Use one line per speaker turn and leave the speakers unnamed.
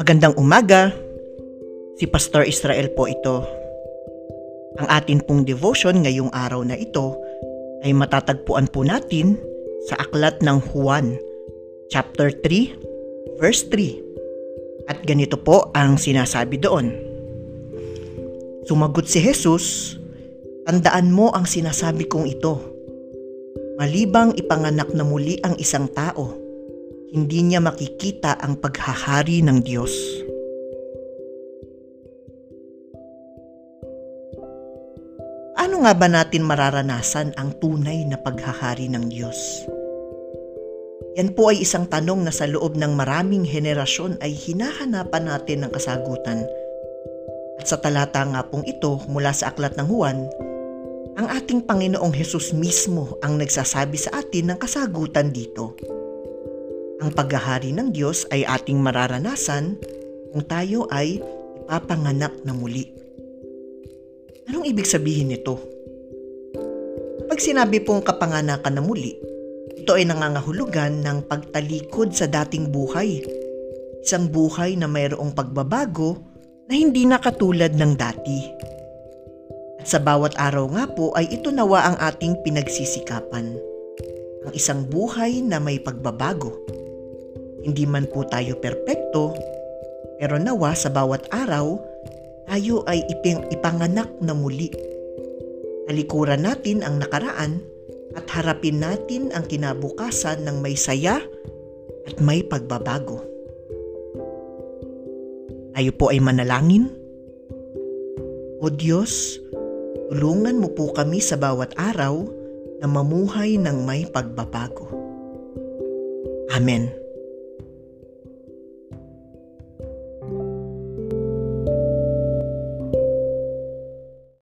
Magandang umaga. Si Pastor Israel po ito. Ang atin pong devotion ngayong araw na ito ay matatagpuan po natin sa aklat ng Juan, chapter 3, verse 3. At ganito po ang sinasabi doon. Sumagot si Jesus, Tandaan mo ang sinasabi kong ito. Malibang ipanganak na muli ang isang tao, hindi niya makikita ang paghahari ng Diyos. Ano nga ba natin mararanasan ang tunay na paghahari ng Diyos? Yan po ay isang tanong na sa loob ng maraming henerasyon ay hinahanapan natin ng kasagutan. At sa talata nga pong ito mula sa Aklat ng Juan, ang ating Panginoong Hesus mismo ang nagsasabi sa atin ng kasagutan dito. Ang paghahari ng Diyos ay ating mararanasan kung tayo ay ipapanganak na muli. Anong ibig sabihin nito? Kapag sinabi pong kapanganakan na muli, ito ay nangangahulugan ng pagtalikod sa dating buhay. Isang buhay na mayroong pagbabago na hindi na katulad ng dati. Sa bawat araw nga po ay ito nawa ang ating pinagsisikapan. Ang isang buhay na may pagbabago. Hindi man po tayo perpekto, pero nawa sa bawat araw, tayo ay iping, ipanganak na muli. Talikuran natin ang nakaraan at harapin natin ang kinabukasan ng may saya at may pagbabago. Tayo po ay manalangin. O Diyos, Tulungan mo po kami sa bawat araw na mamuhay ng may pagbabago. Amen.